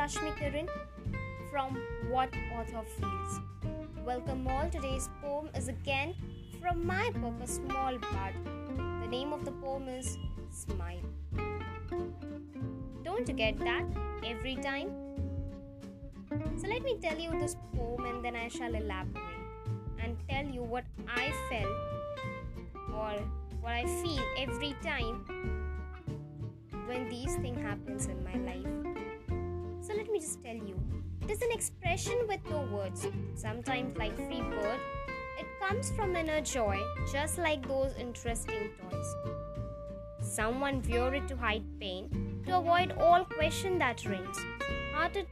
Rashmi Kiran from What Author Feels. Welcome all. Today's poem is again from my book A Small Bud. The name of the poem is Smile. Don't forget that every time. So let me tell you this poem and then I shall elaborate and tell you what I felt or what I feel every time when these things happens in my life. So let me just tell you. It is an expression with no words. Sometimes like free bird, it comes from inner joy, just like those interesting toys. Someone wore it to hide pain, to avoid all question that reigns. Hearted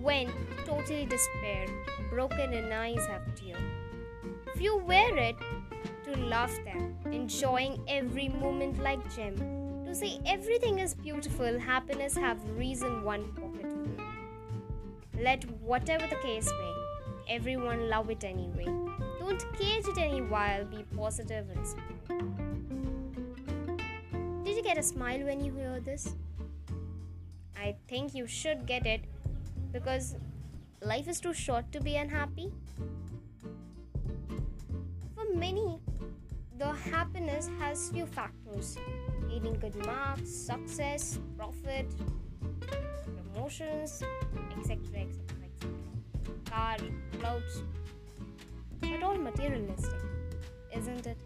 when totally despair, broken in eyes have tear. Few wear it to love them, enjoying every moment like gem. To say everything is beautiful, happiness have reason one pocket. Let whatever the case may, everyone love it anyway. Don't cage it any while, be positive and smile. Did you get a smile when you hear this? I think you should get it because life is too short to be unhappy. For many, the happiness has few factors gaining good marks, success, profit, promotions, etc. etc. etc. Car, clothes, but all materialistic, isn't it?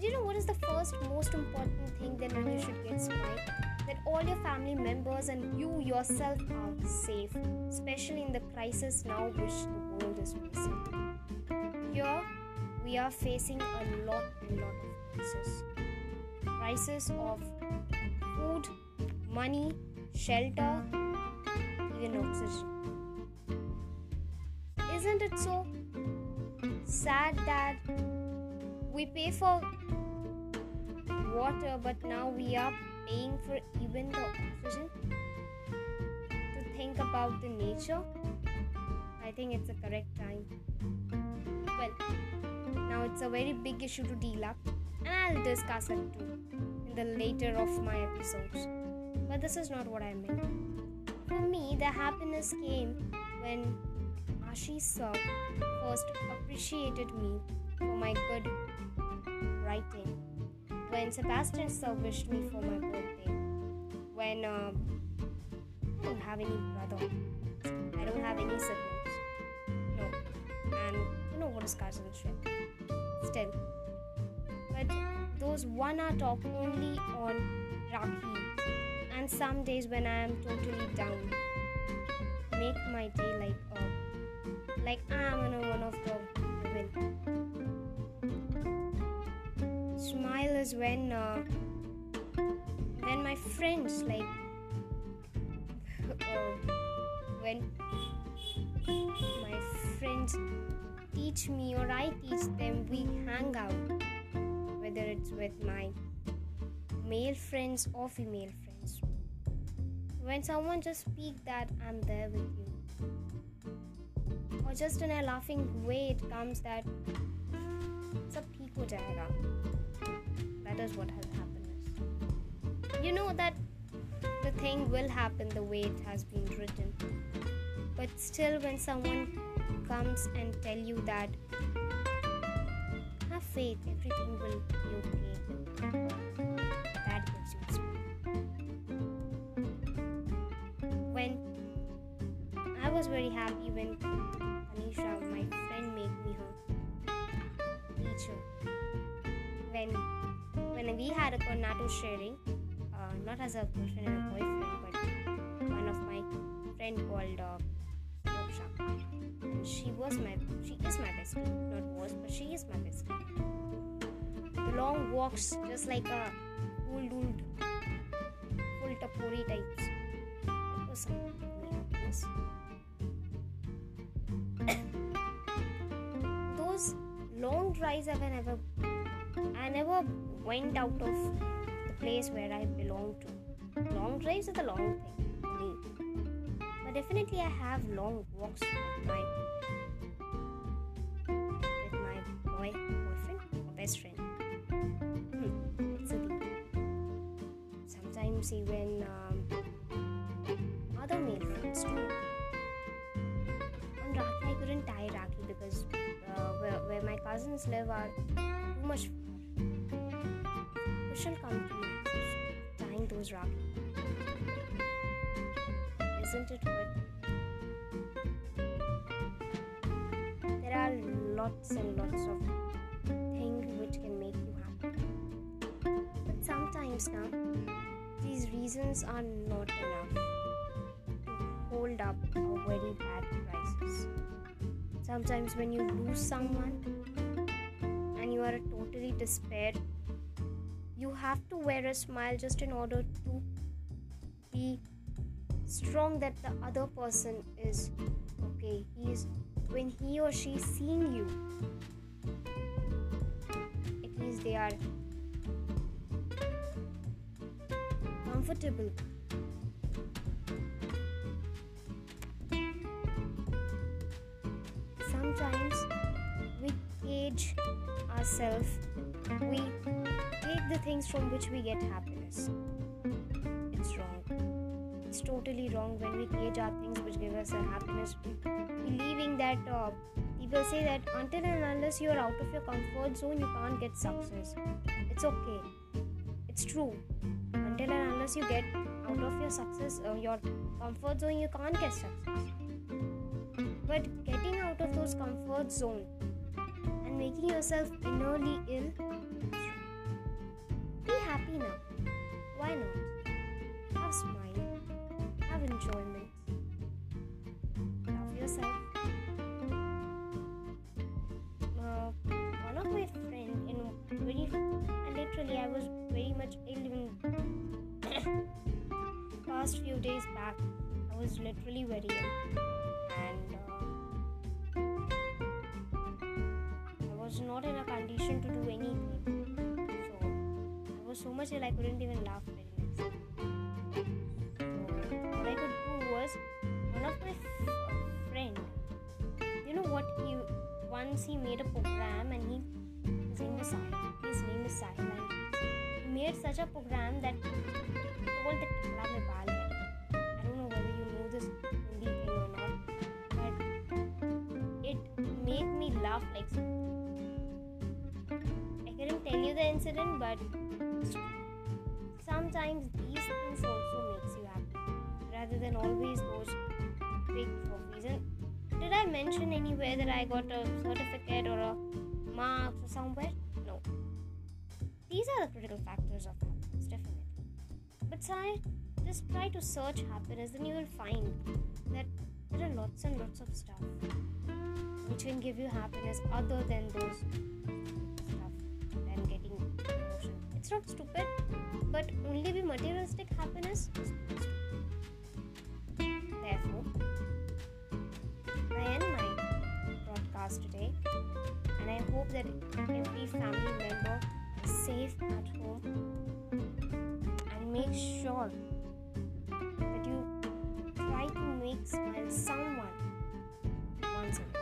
Do you know what is the first most important thing that you should get smile? That all your family members and you yourself are safe, especially in the crisis now which the world is facing. Here we are facing a lot and lot of crisis. Crisis of food, money, shelter, Isn't it so sad that we pay for water but now we are paying for even the oxygen? To think about the nature, I think it's a correct time. Well, now it's a very big issue to deal up, and I'll discuss it too in the later of my episodes. But this is not what I meant. The happiness came when Ashish sir first appreciated me for my good writing. When Sebastian sir wished me for my birthday. When um, I don't have any brother. I don't have any siblings. No. And you know what is cousinship. Still. But those one hour talk only on Rakhi. And some days when I am totally down. Make my day like a like I'm in a, one of the women. Smile is when uh, when my friends like uh, when my friends teach me or I teach them, we hang out, whether it's with my male friends or female friends. When someone just speak that I'm there with you, or just in a laughing way, it comes that सब ठीक हो जाएगा. That is what has happiness. You know that the thing will happen the way it has been written. But still, when someone comes and tell you that have faith, everything will be okay. I was very happy when Anisha, my friend, made me her teacher. When when we had a Cornetto sharing, uh, not as a girlfriend and a boyfriend, but one of my friend called uh, Yoksha. And she was my, she is my bestie. Not was, but she is my bestie. The long walks, just like a old, old, full tapori types. It was something long drives I've never I never went out of the place where I belong to. Long drives are the long thing. But definitely I have long walks with my with my boy boyfriend or best friend. Hmm, it's a. Sometimes even um, other male friends too. On Rakhi I couldn't tie Rakhi because where my cousins live are too much. Who shall come to me tying those Rakhi? Isn't it good? There are lots and lots of things which can make you happy. But sometimes now, these reasons are not enough to hold up a very bad. Sometimes when you lose someone and you are totally despair, you have to wear a smile just in order to be strong that the other person is okay. He is when he or she is seeing you. At least they are comfortable. Ourselves, we take the things from which we get happiness. It's wrong. It's totally wrong when we cage our things which give us a happiness, believing that uh, people say that until and unless you're out of your comfort zone, you can't get success. It's okay. It's true until and unless you get out of your success uh, your comfort zone you can't get success but getting out of those comfort zone making yourself innerly ill be happy now. Why not? Have smile. Have enjoyment. Love yourself. Uh, one of my friend in very literally i was very much ill in past few days back. I was literally very ill not in a condition to do anything. So i was so much ill i couldn't even laugh very much. So what i could do was one of my f- friend you know what he once he made a program and he his name was Sahil his name is Sahil and he made such a program that baal. I don't know whether you know this Hindi thing or not, but it made me laugh like tell you the incident, but sometimes these things also makes you happy rather than always those big trophies. And did I mention anywhere that I got a certificate or a marks or somewhere? No. These are the critical factors of happiness, definitely. But try, just try to search happiness, then you will find that there are lots and lots of stuff which can give you happiness other than those not stupid, but only be materialistic happiness. Therefore, I end my broadcast today, and I hope that every family member is safe at home and make sure that you try to make smile someone once in a.